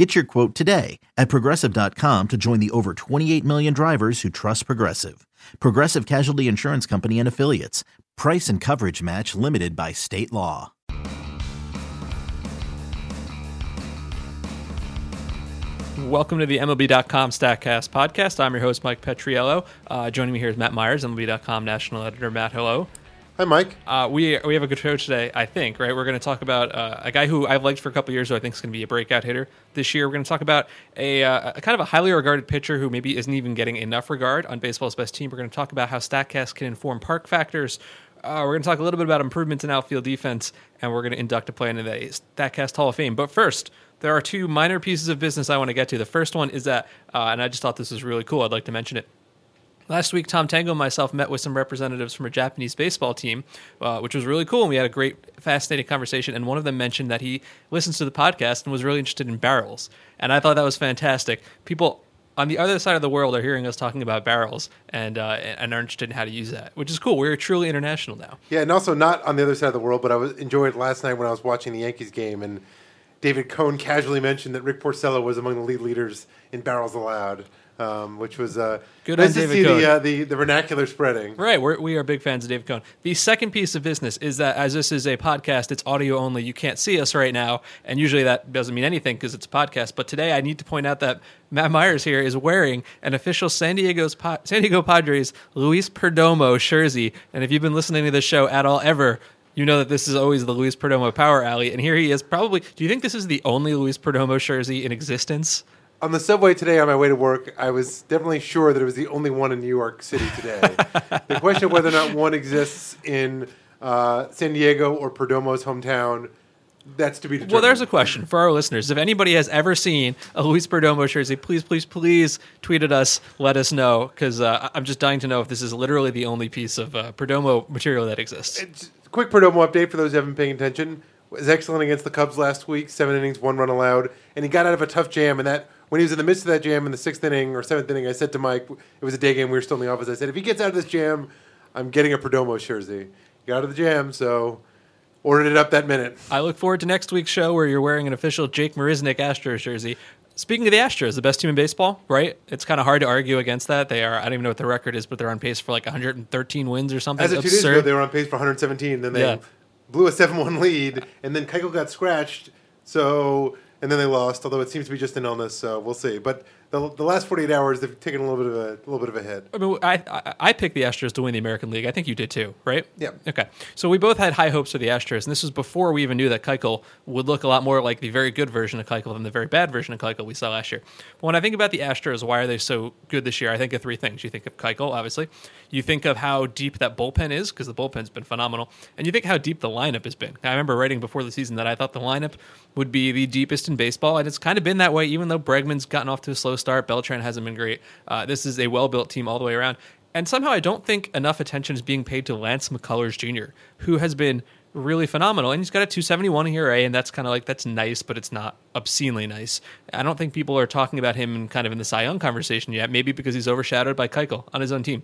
Get your quote today at progressive.com to join the over 28 million drivers who trust Progressive. Progressive Casualty Insurance Company and Affiliates. Price and coverage match limited by state law. Welcome to the MLB.com StatCast podcast. I'm your host, Mike Petriello. Uh, joining me here is Matt Myers, MLB.com national editor. Matt, hello. Hi, Mike. Uh, we we have a good show today, I think. Right, we're going to talk about uh, a guy who I've liked for a couple years, who I think is going to be a breakout hitter this year. We're going to talk about a, uh, a, kind of a highly regarded pitcher who maybe isn't even getting enough regard on baseball's best team. We're going to talk about how Statcast can inform park factors. Uh, we're going to talk a little bit about improvements in outfield defense, and we're going to induct a player into the Statcast Hall of Fame. But first, there are two minor pieces of business I want to get to. The first one is that, uh, and I just thought this was really cool. I'd like to mention it. Last week, Tom Tango and myself met with some representatives from a Japanese baseball team, uh, which was really cool. And we had a great, fascinating conversation. And one of them mentioned that he listens to the podcast and was really interested in barrels. And I thought that was fantastic. People on the other side of the world are hearing us talking about barrels and uh, and are interested in how to use that, which is cool. We're truly international now. Yeah, and also not on the other side of the world, but I was enjoyed last night when I was watching the Yankees game and David Cone casually mentioned that Rick Porcello was among the lead leaders in barrels allowed um, which was uh, good nice to David see the, uh, the the vernacular spreading. Right, we're, we are big fans of David Cone. The second piece of business is that as this is a podcast, it's audio only. You can't see us right now, and usually that doesn't mean anything because it's a podcast. But today, I need to point out that Matt Myers here is wearing an official San Diego's San Diego Padres Luis Perdomo jersey. And if you've been listening to this show at all ever, you know that this is always the Luis Perdomo power alley, and here he is. Probably, do you think this is the only Luis Perdomo jersey in existence? On the subway today on my way to work, I was definitely sure that it was the only one in New York City today. the question of whether or not one exists in uh, San Diego or Perdomo's hometown, that's to be determined. Well, there's a question for our listeners. If anybody has ever seen a Luis Perdomo jersey, please, please, please tweet at us. Let us know because uh, I'm just dying to know if this is literally the only piece of uh, Perdomo material that exists. It's- quick Perdomo update for those who haven't been paying attention. Was excellent against the Cubs last week. Seven innings, one run allowed, and he got out of a tough jam. And that when he was in the midst of that jam in the sixth inning or seventh inning, I said to Mike, it was a day game. We were still in the office. I said, if he gets out of this jam, I'm getting a Perdomo jersey. He got out of the jam, so ordered it up that minute. I look forward to next week's show where you're wearing an official Jake Marisnick Astros jersey. Speaking of the Astros, the best team in baseball, right? It's kind of hard to argue against that. They are, I don't even know what the record is, but they're on pace for like 113 wins or something. As of two days ago, they were on pace for 117. Then they Yeah. blew a 7-1 lead, and then Keuchel got scratched. So and then they lost. Although it seems to be just an illness, so we'll see. But the, the last 48 hours, they've taken a little bit of a, little bit of a hit. I mean, I, I I picked the Astros to win the American League. I think you did too, right? Yeah. Okay. So we both had high hopes for the Astros, and this was before we even knew that Keuchel would look a lot more like the very good version of Keuchel than the very bad version of Keuchel we saw last year. But when I think about the Astros, why are they so good this year? I think of three things. You think of Keuchel, obviously. You think of how deep that bullpen is because the bullpen's been phenomenal, and you think how deep the lineup has been. I remember writing before the season that I thought the lineup would be the deepest in baseball, and it's kind of been that way. Even though Bregman's gotten off to a slow start, Beltran hasn't been great. Uh, this is a well-built team all the way around. And somehow I don't think enough attention is being paid to Lance McCullers Jr., who has been really phenomenal. And he's got a 271 ERA, and that's kind of like, that's nice, but it's not obscenely nice. I don't think people are talking about him kind of in the Cy Young conversation yet, maybe because he's overshadowed by Keuchel on his own team.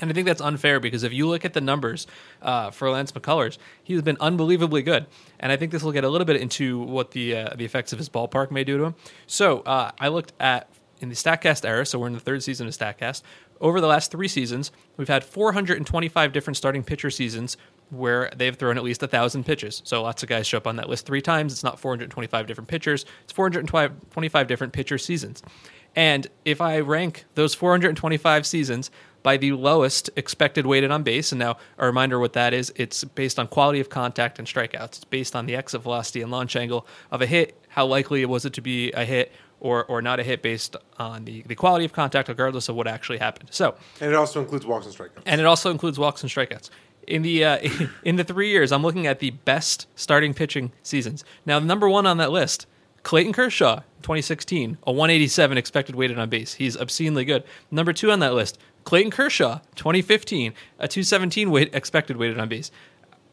And I think that's unfair because if you look at the numbers uh, for Lance McCullers, he's been unbelievably good. And I think this will get a little bit into what the uh, the effects of his ballpark may do to him. So uh, I looked at in the Statcast era, so we're in the third season of Statcast. Over the last three seasons, we've had 425 different starting pitcher seasons where they've thrown at least a thousand pitches. So lots of guys show up on that list three times. It's not 425 different pitchers; it's 425 different pitcher seasons. And if I rank those 425 seasons by the lowest expected weighted on base, and now a reminder what that is, it's based on quality of contact and strikeouts. It's based on the exit velocity and launch angle of a hit. How likely was it to be a hit or, or not a hit based on the, the quality of contact, regardless of what actually happened. So, And it also includes walks and strikeouts. and it also includes walks and strikeouts. In the uh, in the three years, I'm looking at the best starting pitching seasons. Now, number one on that list, Clayton Kershaw, 2016, a 187 expected weighted on base. He's obscenely good. Number two on that list, Clayton Kershaw, 2015, a 217 weight, expected weighted on base.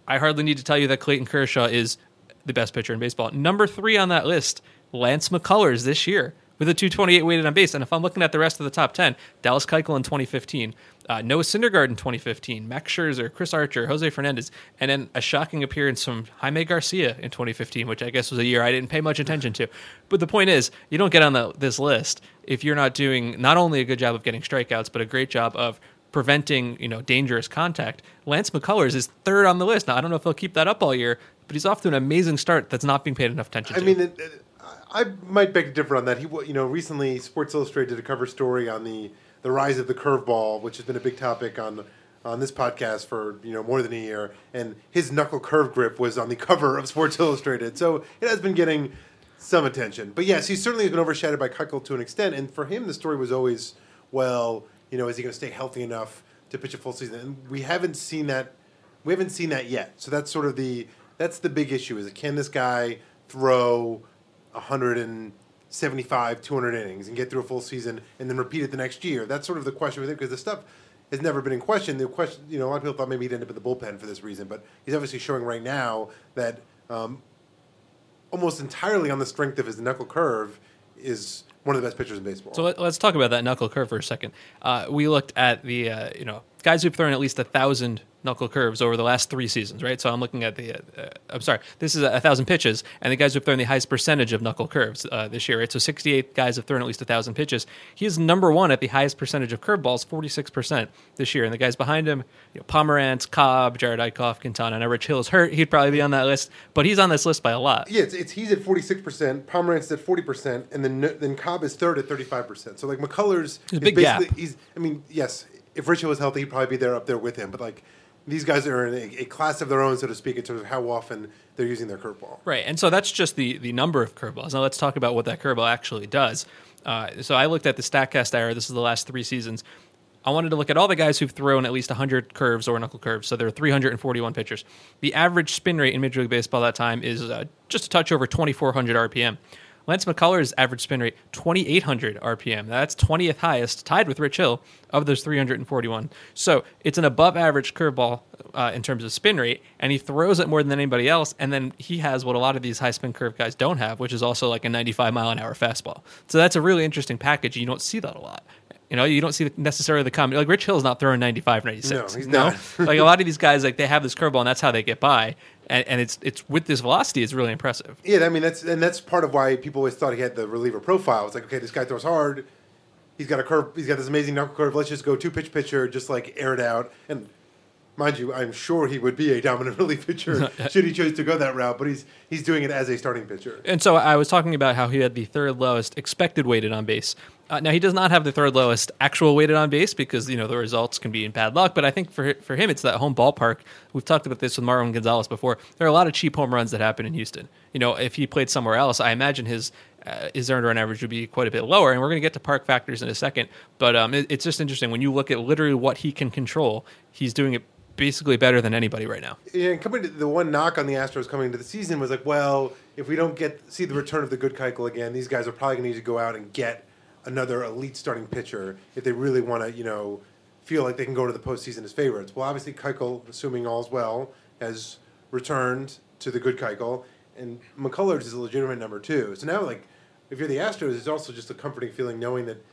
I hardly need to tell you that Clayton Kershaw is the best pitcher in baseball. Number three on that list, Lance McCullers this year with a 228 weighted on base. And if I'm looking at the rest of the top 10, Dallas Keuchel in 2015, uh, Noah Syndergaard in 2015, Max Scherzer, Chris Archer, Jose Fernandez, and then a shocking appearance from Jaime Garcia in 2015, which I guess was a year I didn't pay much attention to. But the point is, you don't get on the, this list if you're not doing not only a good job of getting strikeouts, but a great job of preventing you know dangerous contact. Lance McCullers is third on the list. Now I don't know if he'll keep that up all year, but he's off to an amazing start that's not being paid enough attention I to. I mean, it, it, I might beg to differ on that. He, you know, recently Sports Illustrated did a cover story on the the rise of the curveball, which has been a big topic on on this podcast for you know more than a year. And his knuckle curve grip was on the cover of Sports Illustrated, so it has been getting some attention. But yes, he certainly has been overshadowed by Keuchel to an extent. And for him, the story was always, well, you know, is he going to stay healthy enough to pitch a full season? And we haven't seen that. We haven't seen that yet. So that's sort of the that's the big issue: is can this guy throw 175, 200 innings and get through a full season and then repeat it the next year? That's sort of the question with him because the stuff has never been in question. The question, you know, a lot of people thought maybe he'd end up in the bullpen for this reason, but he's obviously showing right now that um, almost entirely on the strength of his knuckle curve is one of the best pitchers in baseball. So let, us talk about that knuckle curve for a second. Uh, we looked at the uh, you know guys who've thrown at least a thousand knuckle curves over the last three seasons, right? So I'm looking at the. Uh, I'm sorry, this is a, thousand pitches, and the guys who've thrown the highest percentage of knuckle curves uh, this year, right? So 68 guys have thrown at least a thousand pitches. He is number one at the highest percentage of curveballs, 46 percent this year, and the guys behind him, you know, Pomeranz, Cobb, Jerad Eickhoff, Quintana. Now Rich Hill is hurt; he'd probably be on that list, but he's on this list by a lot. Yeah, it's, it's he's at forty six percent, Pomeranz is at forty percent, and then then Cobb is third at thirty five percent. So like McCullers, is big basically gap. he's. I mean, yes, if Richard was healthy, he'd probably be there up there with him. But like these guys are in a, a class of their own, so to speak, in terms of how often they're using their curveball. Right, and so that's just the the number of curveballs. Now let's talk about what that curveball actually does. Uh, so I looked at the Statcast era. This is the last three seasons. I wanted to look at all the guys who've thrown at least 100 curves or knuckle curves. So there are 341 pitchers. The average spin rate in Major League Baseball that time is uh, just a touch over 2,400 RPM. Lance McCullers' average spin rate 2,800 RPM. That's 20th highest, tied with Rich Hill of those 341. So it's an above average curveball uh, in terms of spin rate, and he throws it more than anybody else. And then he has what a lot of these high spin curve guys don't have, which is also like a 95 mile an hour fastball. So that's a really interesting package. You don't see that a lot. You know, you don't see necessarily the comment. Like Rich Hill's not throwing 95, 96. No, he's know? not. like a lot of these guys, like they have this curveball, and that's how they get by. And, and it's it's with this velocity, it's really impressive. Yeah, I mean that's and that's part of why people always thought he had the reliever profile. It's like, okay, this guy throws hard. He's got a curve. He's got this amazing knuckle curve. Let's just go two pitch pitcher, just like air it out. And mind you, I'm sure he would be a dominant relief pitcher should he choose to go that route. But he's he's doing it as a starting pitcher. And so I was talking about how he had the third lowest expected weighted on base. Uh, now he does not have the third lowest actual weighted on base because you know the results can be in bad luck. But I think for for him, it's that home ballpark. We've talked about this with Marwin Gonzalez before. There are a lot of cheap home runs that happen in Houston. You know, if he played somewhere else, I imagine his uh, his earned run average would be quite a bit lower. And we're going to get to park factors in a second. But um, it, it's just interesting when you look at literally what he can control. He's doing it basically better than anybody right now. Yeah, and coming to the one knock on the Astros coming into the season was like, well, if we don't get see the return of the good Keuchel again, these guys are probably going to need to go out and get another elite starting pitcher if they really want to, you know, feel like they can go to the postseason as favorites. Well, obviously Keuchel, assuming all's well, has returned to the good Keuchel, and McCullers is a legitimate number two. So now, like, if you're the Astros, it's also just a comforting feeling knowing that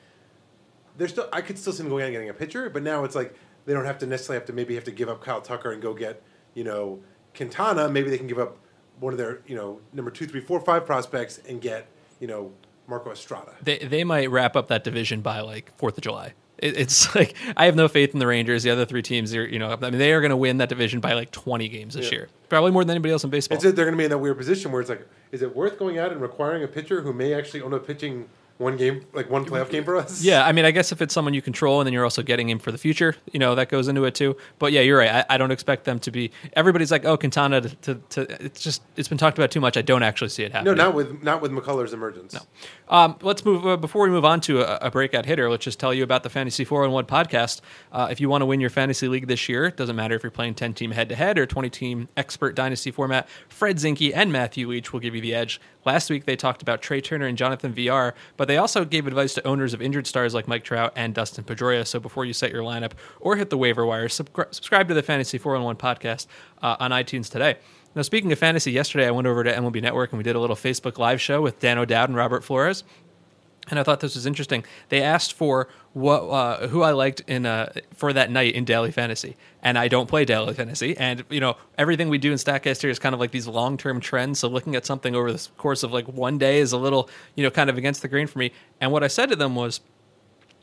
there's still I could still see them going and getting a pitcher, but now it's like they don't have to necessarily have to maybe have to give up Kyle Tucker and go get you know Quintana. Maybe they can give up one of their you know number two, three, four, five prospects and get you know Marco Estrada. They they might wrap up that division by like Fourth of July. It, it's like I have no faith in the Rangers. The other three teams, are, you know, I mean, they are going to win that division by like twenty games this Yeah. year, probably more than anybody else in baseball. It's they're going to be in that weird position where it's like, is it worth going out and requiring a pitcher who may actually own a pitching one game, like one playoff game for us? Yeah, I mean, I guess if it's someone you control and then you're also getting him for the future, you know, that goes into it too. But yeah, you're right. I, I don't expect them to be. Everybody's like, oh, Quintana. To, to, to, it's just it's been talked about too much. I don't actually see it happening. No, not with not with McCullers' emergence. No. Um, let's move uh, before we move on to a, a breakout hitter. Let's just tell you about the Fantasy Four and One podcast. Uh, if you want to win your fantasy league this year, it doesn't matter if you're playing ten team head to head or twenty team expert dynasty format. Fred Zinkie and Matthew Leach will give you the edge. Last week they talked about Trea Turner and Jonathan Villar, but they also gave advice to owners of injured stars like Mike Trout and Dustin Pedroia. So before you set your lineup or hit the waiver wire, subscri- subscribe to the Fantasy 411 podcast uh, on iTunes today. Now, speaking of fantasy, yesterday I went over to MLB Network and we did a little Facebook Live show with Dan O'Dowd and Robert Flores and I thought this was interesting. They asked for what uh, who I liked in uh, for that night in daily fantasy, and I don't play daily fantasy. And you know everything we do in Statcast here is kind of like these long term trends. So looking at something over the course of like one day is a little you know kind of against the grain for me. And what I said to them was,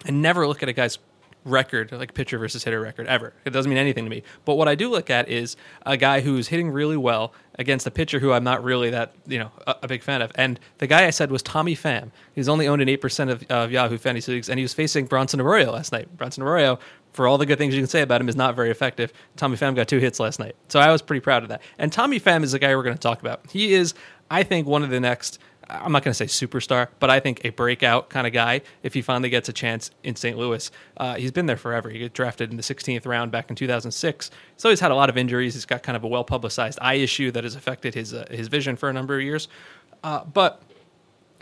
I never look at a guy's record, like pitcher versus hitter record, ever. It doesn't mean anything to me. But what I do look at is a guy who's hitting really well against a pitcher who I'm not really that you know a, a big fan of. And the guy I said was Tommy Pham. He's only owned in eight percent of, of Yahoo fantasy leagues, and he was facing Bronson Arroyo last night. Bronson Arroyo, for all the good things you can say about him, is not very effective. Tommy Pham got two hits last night, so I was pretty proud of that. And Tommy Pham is the guy we're going to talk about. He is, I think, one of the next I'm not going to say superstar, but I think a breakout kind of guy if he finally gets a chance in St. Louis. Uh, he's been there forever. He got drafted in the 16th round back in 2006. So He's had a lot of injuries. He's got kind of a well publicized eye issue that has affected his uh, his vision for a number of years. Uh, but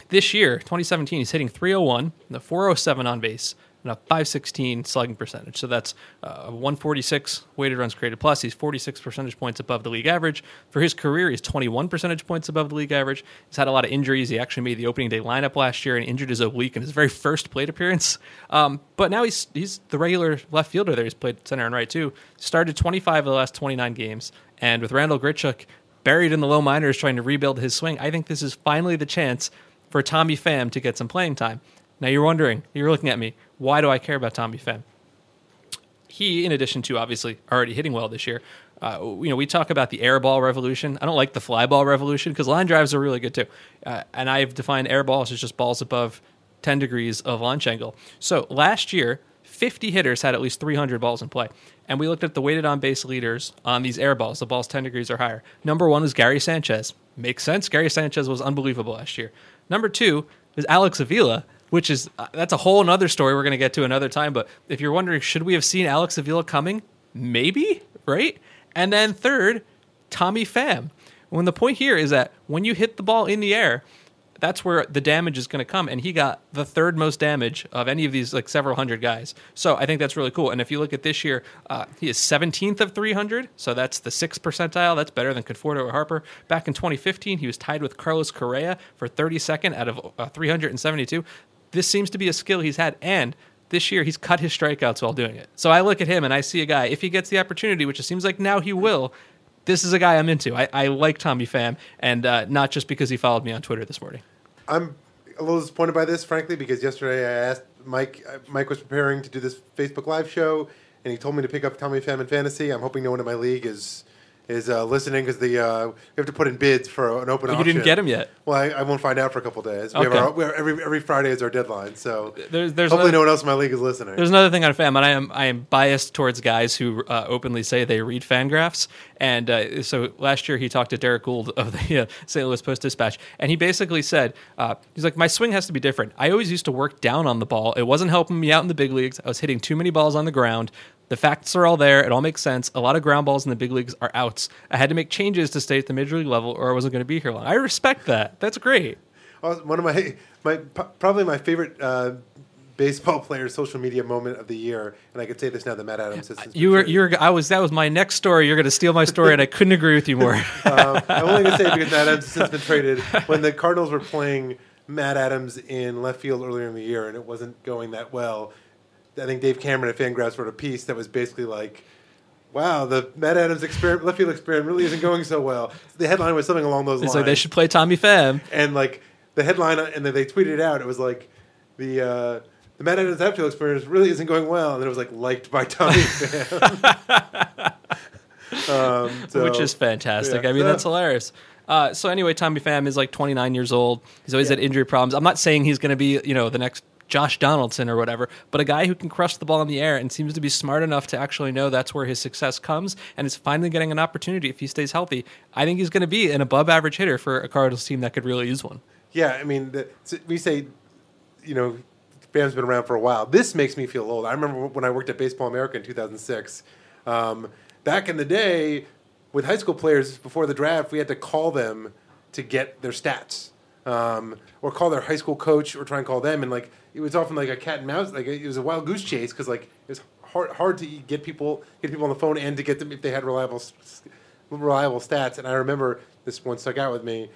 this year, 2017, he's hitting 301, the 407 on base, and a 516 slugging percentage. So that's uh, 146 weighted runs created plus. He's 46 percentage points above the league average. For his career, he's 21 percentage points above the league average. He's had a lot of injuries. He actually made the opening day lineup last year and injured his oblique in his very first plate appearance. Um, but now he's he's the regular left fielder there. He's played center and right too. Started 25 of the last 29 games. And with Randall Grichuk buried in the low minors trying to rebuild his swing, I think this is finally the chance for Tommy Pham to get some playing time. Now you're wondering, you're looking at me, why do I care about Tommy Pham? He, in addition to obviously already hitting well this year, uh, you know, we talk about the air ball revolution. I don't like the fly ball revolution because line drives are really good too. Uh, and I've defined air balls as just balls above 10 degrees of launch angle. So last year, 50 hitters had at least 300 balls in play. And we looked at the weighted on base leaders on these air balls, the balls 10 degrees or higher. Number one was Gary Sanchez. Makes sense. Gary Sanchez was unbelievable last year. Number two is Alex Avila which is uh, that's a whole another story we're going to get to another time. But if you're wondering, should we have seen Alex Avila coming? Maybe, right? And then third, Tommy Pham. When the point here is that when you hit the ball in the air, that's where the damage is going to come. And he got the third most damage of any of these like several hundred guys. So I think that's really cool. And if you look at this year, uh, he is 17th of 300. So that's the sixth percentile. That's better than Conforto or Harper. Back in 2015, he was tied with Carlos Correa for 32nd out of uh, 372 this seems to be a skill he's had. And this year, he's cut his strikeouts while doing it. So I look at him and I see a guy, if he gets the opportunity, which it seems like now he will, this is a guy I'm into. I, I like Tommy Pham, and uh, not just because he followed me on Twitter this morning. I'm a little disappointed by this, frankly, because yesterday I asked Mike. Uh, Mike was preparing to do this Facebook Live show, and he told me to pick up Tommy Pham in fantasy. I'm hoping no one in my league is is uh, listening because the uh, we have to put in bids for an open. You auction. didn't get him yet. Well, I, I won't find out for a couple days. We Okay. have our, we have every every Friday is our deadline, so There's, there's hopefully another- no one else in my league is listening. There's another thing on Fan, and I am I am biased towards guys who uh, openly say they read Fangraphs. And uh, so last year he talked to Derrick Goold of the uh, St. Louis Post Dispatch, and he basically said uh, he's like my swing has to be different. I always used to work down on the ball. It wasn't helping me out in the big leagues. I was hitting too many balls on the ground. The facts are all there. It all makes sense. A lot of ground balls in the big leagues are outs. I had to make changes to stay at the major league level, or I wasn't going to be here long. I respect that. That's great. One of my my probably my favorite uh, baseball player social media moment of the year, and I could say this now that Matt Adams has. You were you were I was that was my next story. You're going to steal my story, and I couldn't agree with you more. um, I'm only going to say it because Matt Adams has since been traded. When the Cardinals were playing Matt Adams in left field earlier in the year, and it wasn't going that well, I think Dave Cameron at Fangraphs wrote a piece that was basically like, "Wow, the Matt Adams experiment, left field experiment really isn't going so well." The headline was something along those It's lines. like they should play Tommy Pham. and like the headline, and then they tweeted it out. It was like the. Uh, the Matt Adams outfield experience really isn't going well, and then it was like liked by Tommy Pham. um, so- which is fantastic. yeah. I mean, that's hilarious. Uh, so anyway, Tommy Pham is like 29 years old. He's always Yeah. had injury problems. I'm not saying he's going to be, you know, the next Josh Donaldson or whatever, but a guy who can crush the ball in the air and seems to be smart enough to actually know that's where his success comes and is finally getting an opportunity if he stays healthy. I think he's going to be an above average hitter for a Cardinals team that could really use one. Yeah, I mean, the, we say, you know, Pham's been around for a while. This makes me feel old. I remember when I worked at Baseball America in 2006. Um, back in the day, with high school players before the draft, we had to call them to get their stats. um, or call their high school coach, or try and call them, and like it was often like a cat and mouse, like it was a wild goose chase because like it was hard hard to get people get people on the phone and to get them if they had reliable reliable stats. And I remember this one stuck out with me.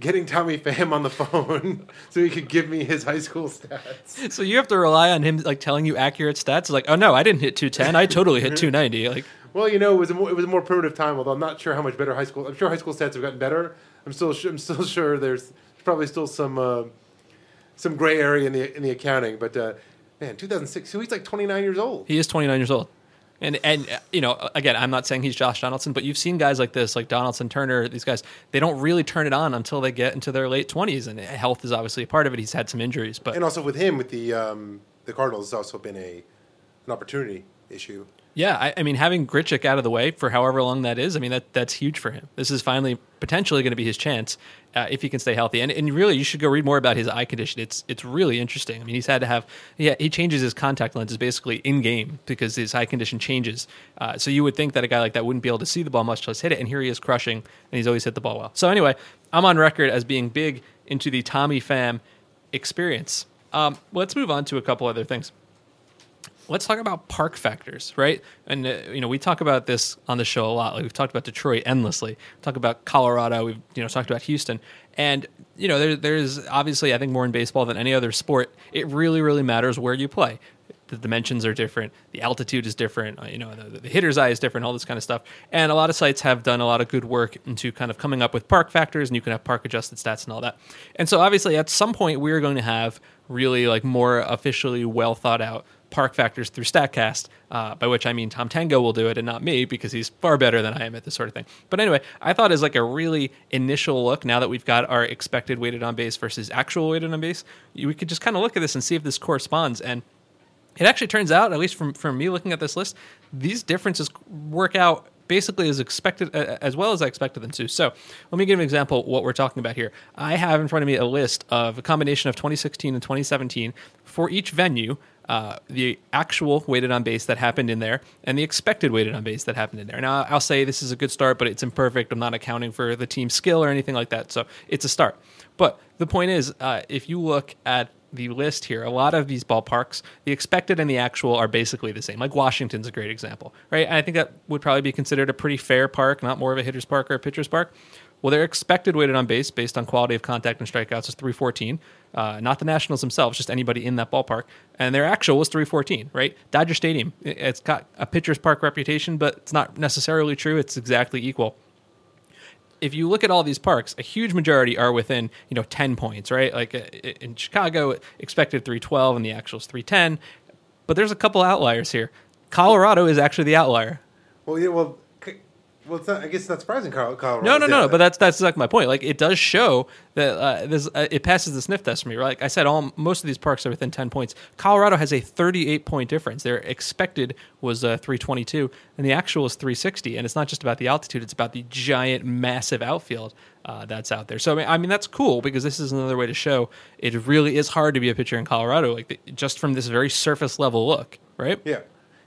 Getting Tommy Pham on the phone so he could give me his high school stats. So you have to rely on him like telling you accurate stats. Like, oh no, I didn't hit 210. I totally hit 290. Like, Well, you know, it was a more, it was a more primitive time. Although I'm not sure how much better high school. I'm sure high school stats have gotten better. I'm still I'm still sure there's probably still some uh, some gray area in the in the accounting. But uh, man, 2006. So he's like 29 years old. he is 29 years old. And and you know, again, I'm not saying he's Josh Donaldson, but you've seen guys like this, like Donaldson, Turner. These guys, they don't really turn it on until they get into their late 20s, and health is obviously a part of it. He's had some injuries, but And also with him, with the um, the Cardinals, has also been a an opportunity issue. Yeah, I, I mean, having Grichuk out of the way for however long that is, I mean, that that's huge for him. This is finally potentially going to be his chance uh, if he can stay healthy. And, and really, you should go read more about his eye condition. It's it's really interesting. I mean, he's had to have yeah, he changes his contact lenses basically in game because his eye condition changes. Uh, so you would think that a guy like that wouldn't be able to see the ball much less hit it, and here he is crushing, and he's always hit the ball well. So anyway, I'm on record as being big into the Tommy Pham experience. Um, let's move on to a couple other things let's talk about park factors, right? And uh, you know, we talk about this on the show a lot. Like we've talked about Detroit endlessly. We talk about Colorado. We've you know talked about Houston, and you know, there, there's obviously I think more in baseball than any other sport. It really, really matters where you play. The dimensions are different. The altitude is different. uh, You know, the, the hitter's eye is different. All this kind of stuff. And a lot of sites have done a lot of good work into kind of coming up with park factors, and you can have park adjusted stats and all that. And so, obviously, at some point, we're going to have really like more officially well thought out park factors through Statcast, uh, by which I mean Tom Tango will do it and not me because he's far better than I am at this sort of thing. But anyway, I thought as like a really initial look, now that we've got our expected weighted on base versus actual weighted on base, we could just kind of look at this and see if this corresponds. And it actually turns out, at least from, from me looking at this list, these differences work out basically as expected, as well as I expected them to. So let me give an example what we're talking about here. I have in front of me a list of a combination of 2016 and 2017 for each venue. Uh, the actual weighted on base that happened in there and the expected weighted on base that happened in there. Now, I'll say this is a good start, but it's imperfect. I'm not accounting for the team skill or anything like that. So it's a start. But the point is, uh, if you look at the list here, a lot of these ballparks, the expected and the actual are basically the same. Like Washington's a great example, right? And I think that would probably be considered a pretty fair park, not more of a hitter's park or a pitcher's park. Well, their expected weighted on base based on quality of contact and strikeouts is 314. Uh, not the Nationals themselves, just anybody in that ballpark. And their actual was 314, right? Dodger Stadium, it- it's got a pitcher's park reputation, but it's not necessarily true. It's exactly equal if you look at all these parks, a huge majority are within you know ten points, right? Like uh, in Chicago, expected three twelve, and the actual is three ten. But there's a couple outliers here. Colorado is actually the outlier. Well, yeah, well, well, it's not, I guess it's not surprising, Colorado. No, no, no, no. But that's that's like my point. Like it does show that uh, this uh, it passes the sniff test for me. Right? Like I said, all most of these parks are within ten points. Colorado has a thirty-eight point difference. Their expected was uh, three twenty-two, and the actual is three sixty. And it's not just about the altitude; it's about the giant, massive outfield uh, that's out there. So I mean, I mean, that's cool because this is another way to show it really is hard to be a pitcher in Colorado. Like the, just from this very surface level look, right? Yeah.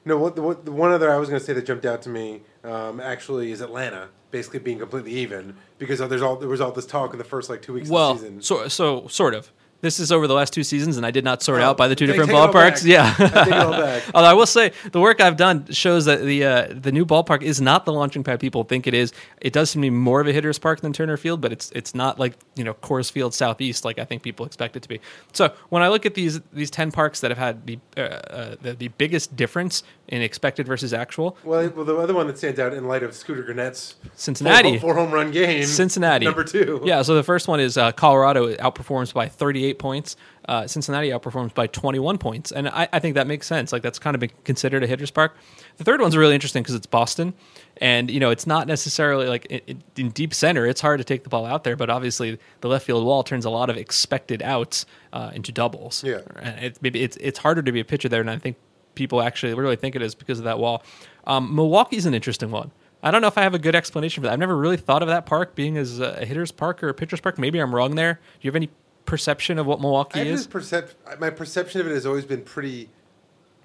No, what, the, what, the one other I was going to say that jumped out to me um, actually is Atlanta basically being completely even because there's all there was all this talk in the first like two weeks Well, of the season. so so sort of. This is over the last two seasons, and I did not sort Oh, out by the two different ballparks. Yeah, I take it all back. Although I will say the work I've done shows that the uh, the new ballpark is not the launching pad people think it is. It does seem to be more of a hitter's park than Turner Field, but it's it's not like you know Coors Field Southeast like I think people expect it to be. So when I look at these these ten parks that have had the uh, uh, the, the biggest difference in expected versus actual, Well, well, the other one that stands out in light of Scooter Gennett's Cincinnati. four, four home run game, Cincinnati. number two. Yeah, so the first one is uh, Colorado outperforms by 38 points. Uh, Cincinnati outperforms by 21 points. And I, I think that makes sense. Like, that's kind of been considered a hitter's park. The third one's really interesting because it's Boston. And, you know, it's not necessarily like in, deep center. It's hard to take the ball out there, but obviously the left field wall turns a lot of expected outs uh, into doubles. Yeah. And it, maybe it's, it's harder to be a pitcher there. And I think people actually really think it is because of that wall. Um, Milwaukee's an interesting one. I don't know if I have a good explanation for that. I've never really thought of that park being as a hitter's park or a pitcher's park. Maybe I'm wrong there. Do you have any perception of what Milwaukee is? percep- my perception of it has always been pretty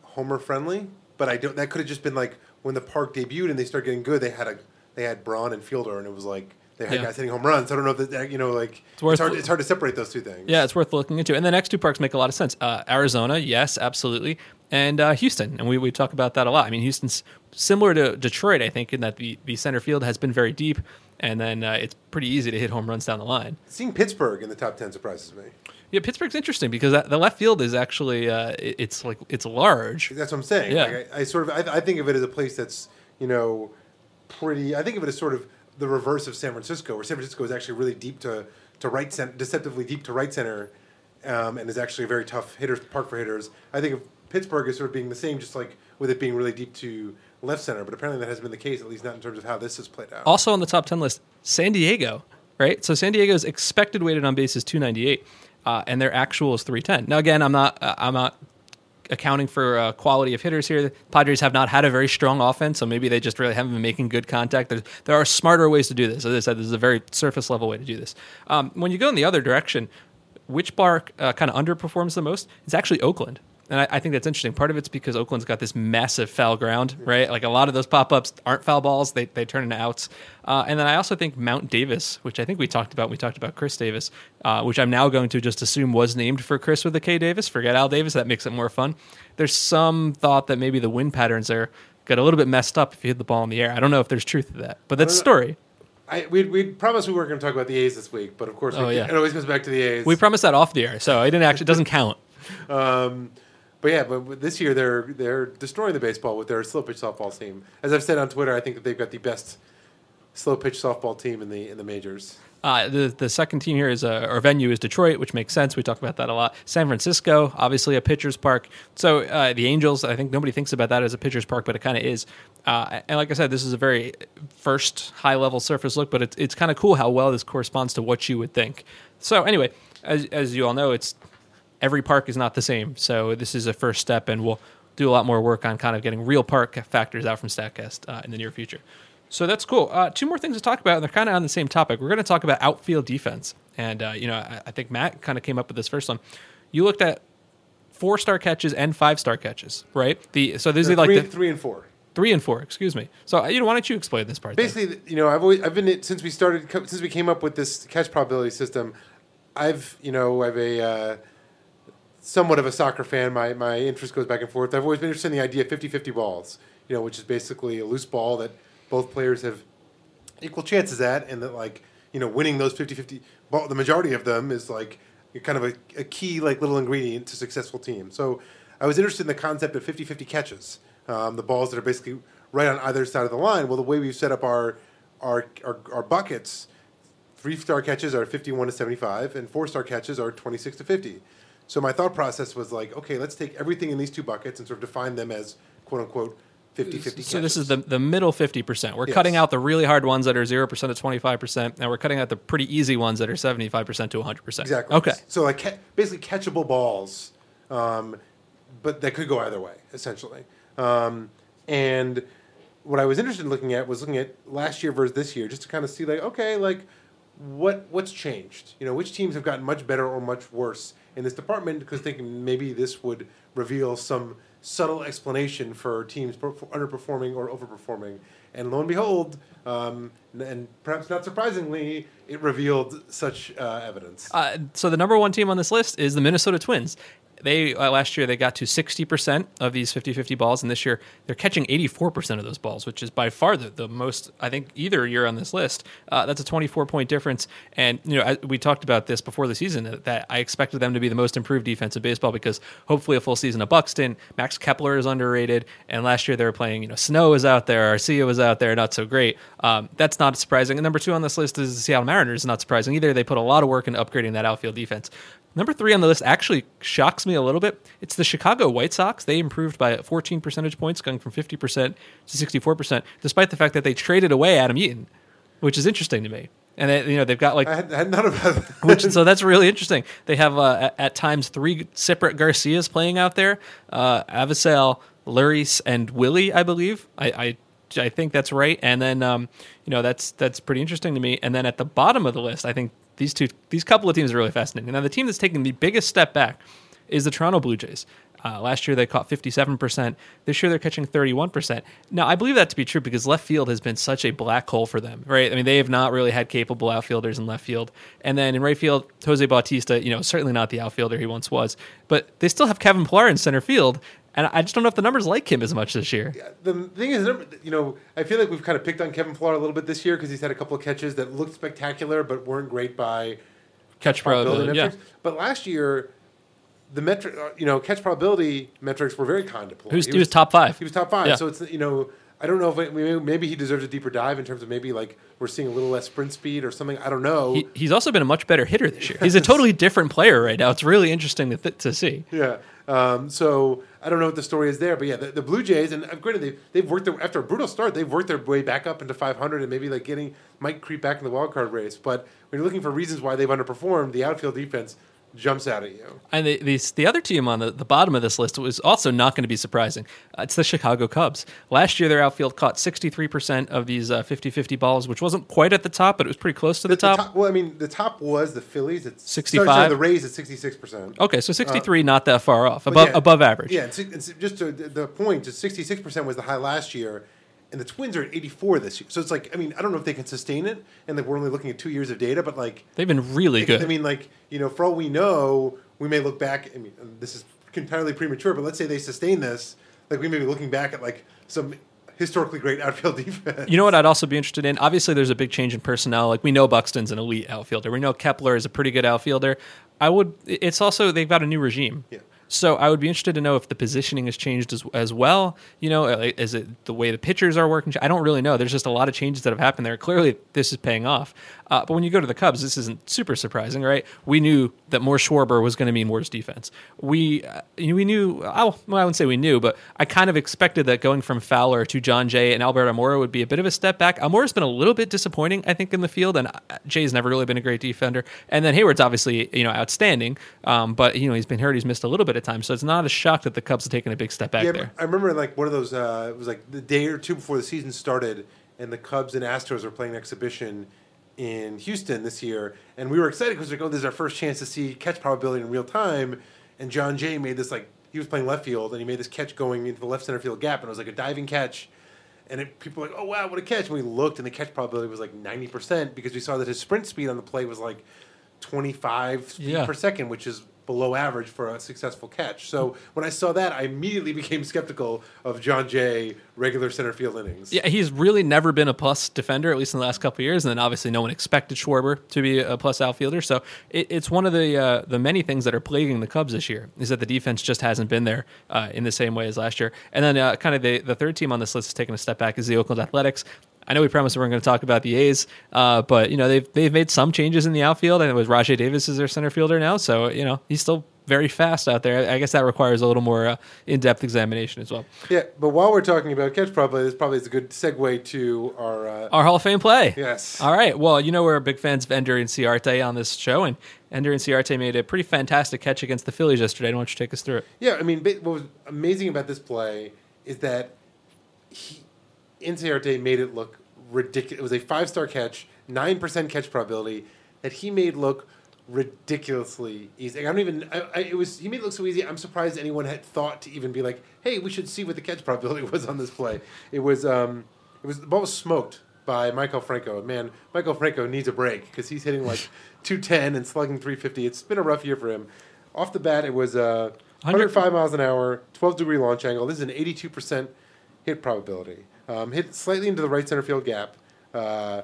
homer friendly, but I don't. That could have just been like when the park debuted and they started getting good. They had a they had Braun and Fielder, and it was like They had Yeah. guys hitting home runs. I don't know if that you know like it's, worth- hard. It's hard to separate those two things. Yeah, it's worth looking into. And the next two parks make a lot of sense. Uh, Arizona, yes, absolutely, and uh, Houston, and we, we talk about that a lot. I mean, Houston's similar to Detroit, I think, in that the, the center field has been very deep, and then uh, it's pretty easy to hit home runs down the line. Seeing Pittsburgh in the top ten surprises me. Yeah, Pittsburgh's interesting because that, the left field is actually uh, it- it's like it's large. That's what I'm saying. Yeah. Like, I, I sort of I, I think of it as a place that's you know pretty. I think of it as sort of the reverse of San Francisco, where San Francisco is actually really deep to to right center, deceptively deep to right center, um, and is actually a very tough hitters park for hitters. I think of Pittsburgh as sort of being the same, just like with it being really deep to left center. But apparently that hasn't been the case, at least not in terms of how this has played out. Also on the top ten list, San Diego, right? So San Diego's expected weighted on base is two ninety eight, uh, and their actual is three ten. Now again, I'm not uh, I'm not accounting for uh, quality of hitters here. The Padres have not had a very strong offense, so maybe they just really haven't been making good contact. There, there are smarter ways to do this. As I said, this is a very surface level way to do this. Um, when you go in the other direction, which park uh, kind of underperforms the most? It's actually Oakland. And I, I think that's interesting. Part of it's because Oakland's got this massive foul ground, right? Like a lot of those pop ups aren't foul balls, they, they turn into outs. Uh, and then I also think Mount Davis, which I think we talked about, we talked about Chris Davis, uh, which I'm now going to just assume was named for Chris with a K Davis. Forget Al Davis, that makes it more fun. There's some thought that maybe the wind patterns there got a little bit messed up if you hit the ball in the air. I don't know if there's truth to that, but that's a story. I we we promised we weren't going to talk about the A's this week, but of course, Oh, we, yeah. it always comes back to the A's. We promised that off the air, so it didn't actually it doesn't count. Um, but yeah, but this year they're they're destroying the baseball with their slow pitch softball team. As I've said on Twitter, I think that they've got the best slow pitch softball team in the in the majors. Uh, the the second team here is uh, our venue is Detroit, which makes sense. We talk about that a lot. San Francisco, obviously a pitcher's park. So uh, the Angels, I think nobody thinks about that as a pitcher's park, but it kind of is. Uh, and like I said, this is a very first high level surface look, but it's it's kind of cool how well this corresponds to what you would think. So anyway, as as you all know, it's every park is not the same. So this is a first step, and we'll do a lot more work on kind of getting real park factors out from Statcast uh, in the near future. So that's cool. Uh, two more things to talk about, and they're kind of on the same topic. We're going to talk about outfield defense, and uh, you know, I, I think Matt kind of came up with this first one. You looked at four star catches and five star catches, right? The so these are like three, the three and four. three and four. Excuse me. So uh, you know, why don't you explain this part? then? Basically, you know, I've always I've been since we started since we came up with this catch probability system. I've you know I've a uh, somewhat of a soccer fan. My my interest goes back and forth. I've always been interested in the idea of 50-50 balls. You know, which is basically a loose ball that both players have equal chances at, and that like you know winning those 50-50 ball, the majority of them is like kind of a, a key like little ingredient to successful team. So I was interested in the concept of 50-50 catches, um, the balls that are basically right on either side of the line. Well, the way we've set up our our our, our buckets, three star catches are 51 to 75, and four star catches are 26 to 50. So my thought process was like, okay, let's take everything in these two buckets and sort of define them as quote unquote 50 50 So this is the the middle fifty percent. We're Yes. cutting out the really hard ones that are zero percent to twenty five percent, and we're cutting out the pretty easy ones that are seventy five percent to one hundred percent. Exactly. Okay. So like ca- basically catchable balls, um, but that could go either way essentially. Um, and what I was interested in looking at was looking at last year versus this year, just to kind of see like okay, like what what's changed? You know, which teams have gotten much better or much worse in this department? Because thinking maybe this would reveal some subtle explanation for teams underperforming or overperforming. And lo and behold, um, and perhaps not surprisingly, it revealed such uh, evidence. Uh, so the number one team on this list is the Minnesota Twins. They uh, last year they got to 60% of these 50-50 balls and this year they're catching 84% of those balls, which is by far the, the most I think either year on this list. Uh, that's a 24 point difference and you know I, we talked about this before the season that, that I expected them to be the most improved defense in baseball because hopefully a full season of Buxton, Max Kepler is underrated and last year they were playing, you know, Snow was out there, Arcia was out there, not so great. Um, that's not surprising. And number 2 on this list is the Seattle Mariners, not surprising either. They put a lot of work into upgrading that outfield defense. Number three on the list actually shocks me a little bit. It's the Chicago White Sox. They improved by 14 percentage points, going from 50% to 64%, despite the fact that they traded away Adam Eaton, which is interesting to me. And they, you know they've got like I had, I had none of that. which so that's really interesting. They have uh, at, at times three separate Garcias playing out there: uh, Avisail, Luris, and Willy. I believe. I, I I think that's right. And then um, you know that's that's pretty interesting to me. And then at the bottom of the list, I think these two these couple of teams are really fascinating. Now the team that's taking the biggest step back is the Toronto Blue Jays. Uh, last year they caught 57%. This year they're catching 31%. Now, I believe that to be true because left field has been such a black hole for them, right? I mean, they have not really had capable outfielders in left field. And then in right field, Jose Bautista, you know, certainly not the outfielder he once was, but they still have Kevin Pillar in center field. And I just don't know if the numbers like him as much this year. The thing is, you know, I feel like we've kind of picked on Kevin Pillar a little bit this year because he's had a couple of catches that looked spectacular but weren't great by catch probability. Yeah. But last year, the metric, uh, you know, catch probability metrics were very kind to Pillar. He was, he, was, he was top five. He was top five. Yeah. So it's you know, I don't know if it, maybe he deserves a deeper dive in terms of maybe like we're seeing a little less sprint speed or something. I don't know. He, he's also been a much better hitter this year. He's a totally different player right now. It's really interesting to, th- to see. Yeah. Um, so I don't know what the story is there, but yeah, the, the Blue Jays and uh, granted they they've worked their, after a brutal start, they've worked their way back up into 500 and maybe like getting might creep back in the wild card race. But when you're looking for reasons why they've underperformed, the outfield defense jumps out at you. And the, the, the other team on the, the bottom of this list was also not going to be surprising. Uh, it's the Chicago Cubs. Last year, their outfield caught 63% of these uh, 50 50 balls, which wasn't quite at the top, but it was pretty close to the, The top. top- Well, I mean, the top was the Phillies at 65? Sorry, sorry, the Rays at 66 percent. Okay, so 63, not that far off, above, yeah, above average. Yeah, and, si- and si- just to the point, just 66 percent was the high last year, and the Twins are at 84 this year. So it's like, I mean, I don't know if they can sustain it, and like we're only looking at two years of data, but like, They've been really good. I mean, like you know, for all we know, we may look back. I mean, this is entirely premature, but let's say they sustain this, like we may be looking back at like some historically great outfield defense. You know what I'd also be interested in? Obviously, there's a big change in personnel. Like we know Buxton's an elite outfielder. We know Kepler is a pretty good outfielder. I would. It's also they've got a new regime. Yeah. So I would be interested to know if the positioning has changed as, as well. You know, uh, is it the way the pitchers are working? I don't really know. There's just a lot of changes that have happened there. Clearly, this is paying off. Uh, but when you go to the Cubs, this isn't super surprising, right? We knew that more Schwarber was going to mean worse defense. We uh, we knew. Oh, well, I wouldn't say we knew, but I kind of expected that going from Fowler to Jon Jay and Albert Almora would be a bit of a step back. Almora's been a little bit disappointing, I think, in the field, and uh, Jay's never really been a great defender. And then Heyward's obviously you know outstanding, um, but you know he's been hurt. He's missed a little bit of time, so it's not a shock that the Cubs have taken a big step back yeah, there. I remember like one of those. Uh, it was like the day or two before the season started, and the Cubs and Astros were playing an exhibition in Houston this year, and we were excited because we like, oh, this is our first chance to see catch probability in real time. And Jon Jay made this like he was playing left field, and he made this catch going into the left center field gap, and it was like a diving catch. And it, people were like, oh wow, what a catch! And we looked, and the catch probability was like ninety percent because we saw that his sprint speed on the play was like twenty five Yeah. per second, which is below average for a successful catch. So when I saw that, I immediately became skeptical of Jon Jay regular center field innings. Yeah, he's really never been a plus defender, at least in the last couple years. And then obviously, no one expected Schwarber to be a plus outfielder. So it, it's one of the uh, the many things that are plaguing the Cubs this year is that the defense just hasn't been there uh, in the same way as last year. And then uh, kind of the, the third team on this list is taking a step back is the Oakland Athletics. I know we promised we weren't going to talk about the A's, uh, but you know they've they've made some changes in the outfield, and it was Rajay Davis is their center fielder now. So you know he's still very fast out there. I guess that requires a little more uh, in depth examination as well. Yeah, but while we're talking about catch probability, this probably is a good segue to our. Uh, Our Hall of Fame play. Yes. All right. Well, you know we're big fans of Ender Inciarte on this show, and Ender Inciarte made a pretty fantastic catch against the Phillies yesterday. Why don't you take us through it? Yeah, I mean, what was amazing about this play is that he, Inciarte made it look ridiculous. It was a five star catch, nine percent catch probability that he made look ridiculously easy. I don't even. I, I, it was he made it look so easy. I'm surprised anyone had thought to even be like, "Hey, we should see what the catch probability was on this play." It was. Um, it was the ball was smoked by Maikel Franco. Man, Maikel Franco needs a break because he's hitting like 210 and slugging 350. It's been a rough year for him. Off the bat, it was uh, 105 miles an hour, 12 degree launch angle. This is an 82% hit probability. Um, hit slightly into the right center field gap. Uh,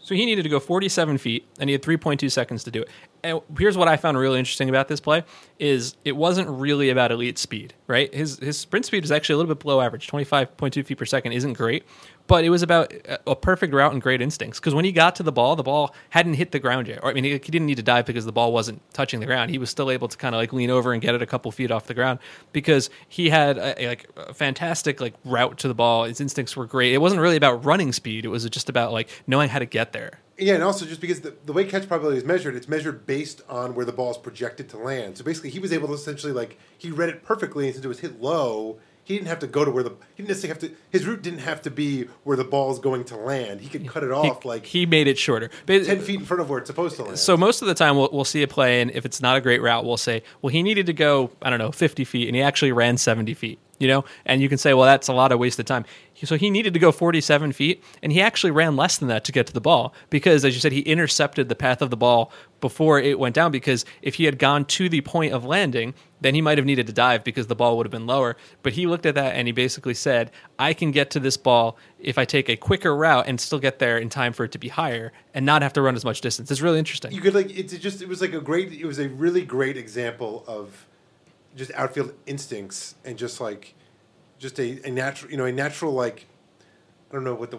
So he needed to go 47 feet, and he had 3.2 seconds to do it. And here's what I found really interesting about this play: is it wasn't really about elite speed, right? His his sprint speed is actually a little bit below average. 25.2 feet per second isn't great, but it was about a- perfect route and great instincts. Because when he got to the ball, the ball hadn't hit the ground yet. Or I mean, he, he didn't need to dive because the ball wasn't touching the ground. He was still able to kind of like lean over and get it a couple feet off the ground because he had a, a, like a fantastic like route to the ball. His instincts were great. It wasn't really about running speed. It was just about like knowing how to get there. Yeah, and also just because the, the way catch probability is measured, it's measured based on where the ball is projected to land. So basically, he was able to essentially like he read it perfectly, and since it was hit low, he didn't have to go to where the he didn't necessarily have to his route didn't have to be where the ball's going to land. He could cut it He, off like he made it shorter. But- ten feet in front of where it's supposed to land. So most of the time we'll, we'll see a play, and if it's not a great route, we'll say, well, he needed to go, I don't know, 50 feet, and he actually ran 70 feet. You know, and you can say, well, that's a lot of wasted time. So he needed to go 47 feet, and he actually ran less than that to get to the ball because, as you said, he intercepted the path of the ball before it went down. Because if he had gone to the point of landing, then he might have needed to dive because the ball would have been lower. But he looked at that and he basically said, I can get to this ball if I take a quicker route and still get there in time for it to be higher and not have to run as much distance. It's really interesting. you could like it's just it was like a great it was a really great example of just outfield instincts and just like just a, a natural you know a natural like I don't know what the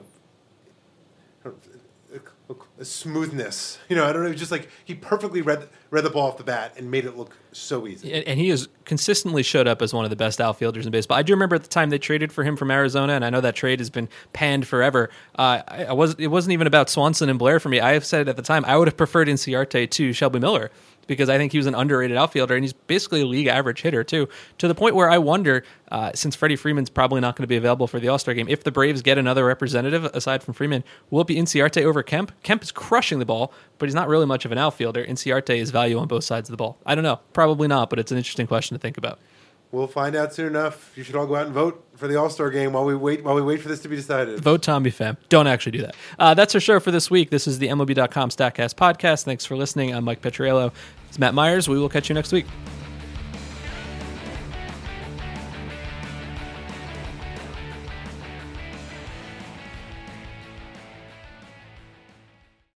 a, a smoothness you know I don't know just like he perfectly read read the ball off the bat and made it look so easy. and, and he has consistently showed up as one of the best outfielders in baseball. I do remember at the time they traded for him from Arizona, and I know that trade has been panned forever. Uh, I, I was it wasn't even about Swanson and Blair for me. I have said at the time I would have preferred Inciarte to Shelby Miller because I think he was an underrated outfielder, and he's basically a league average hitter too. To the point where I wonder, uh, since Freddie Freeman's probably not going to be available for the All Star game, if the Braves get another representative aside from Freeman, will it be Inciarte over Kemp? Kemp is crushing the ball, but he's not really much of an outfielder. Inciarte is value on both sides of the ball. I don't know, probably not, but it's an interesting question to think about. We'll find out soon enough. You should all go out and vote for the All Star game while we wait while we wait for this to be decided. Vote Tommy Pham. Don't actually do that. Uh, that's our show for this week. This is the MLB.com StatCast podcast. Thanks for listening. I'm Mike Petriello. It's Matt Meyers. We will catch you next week.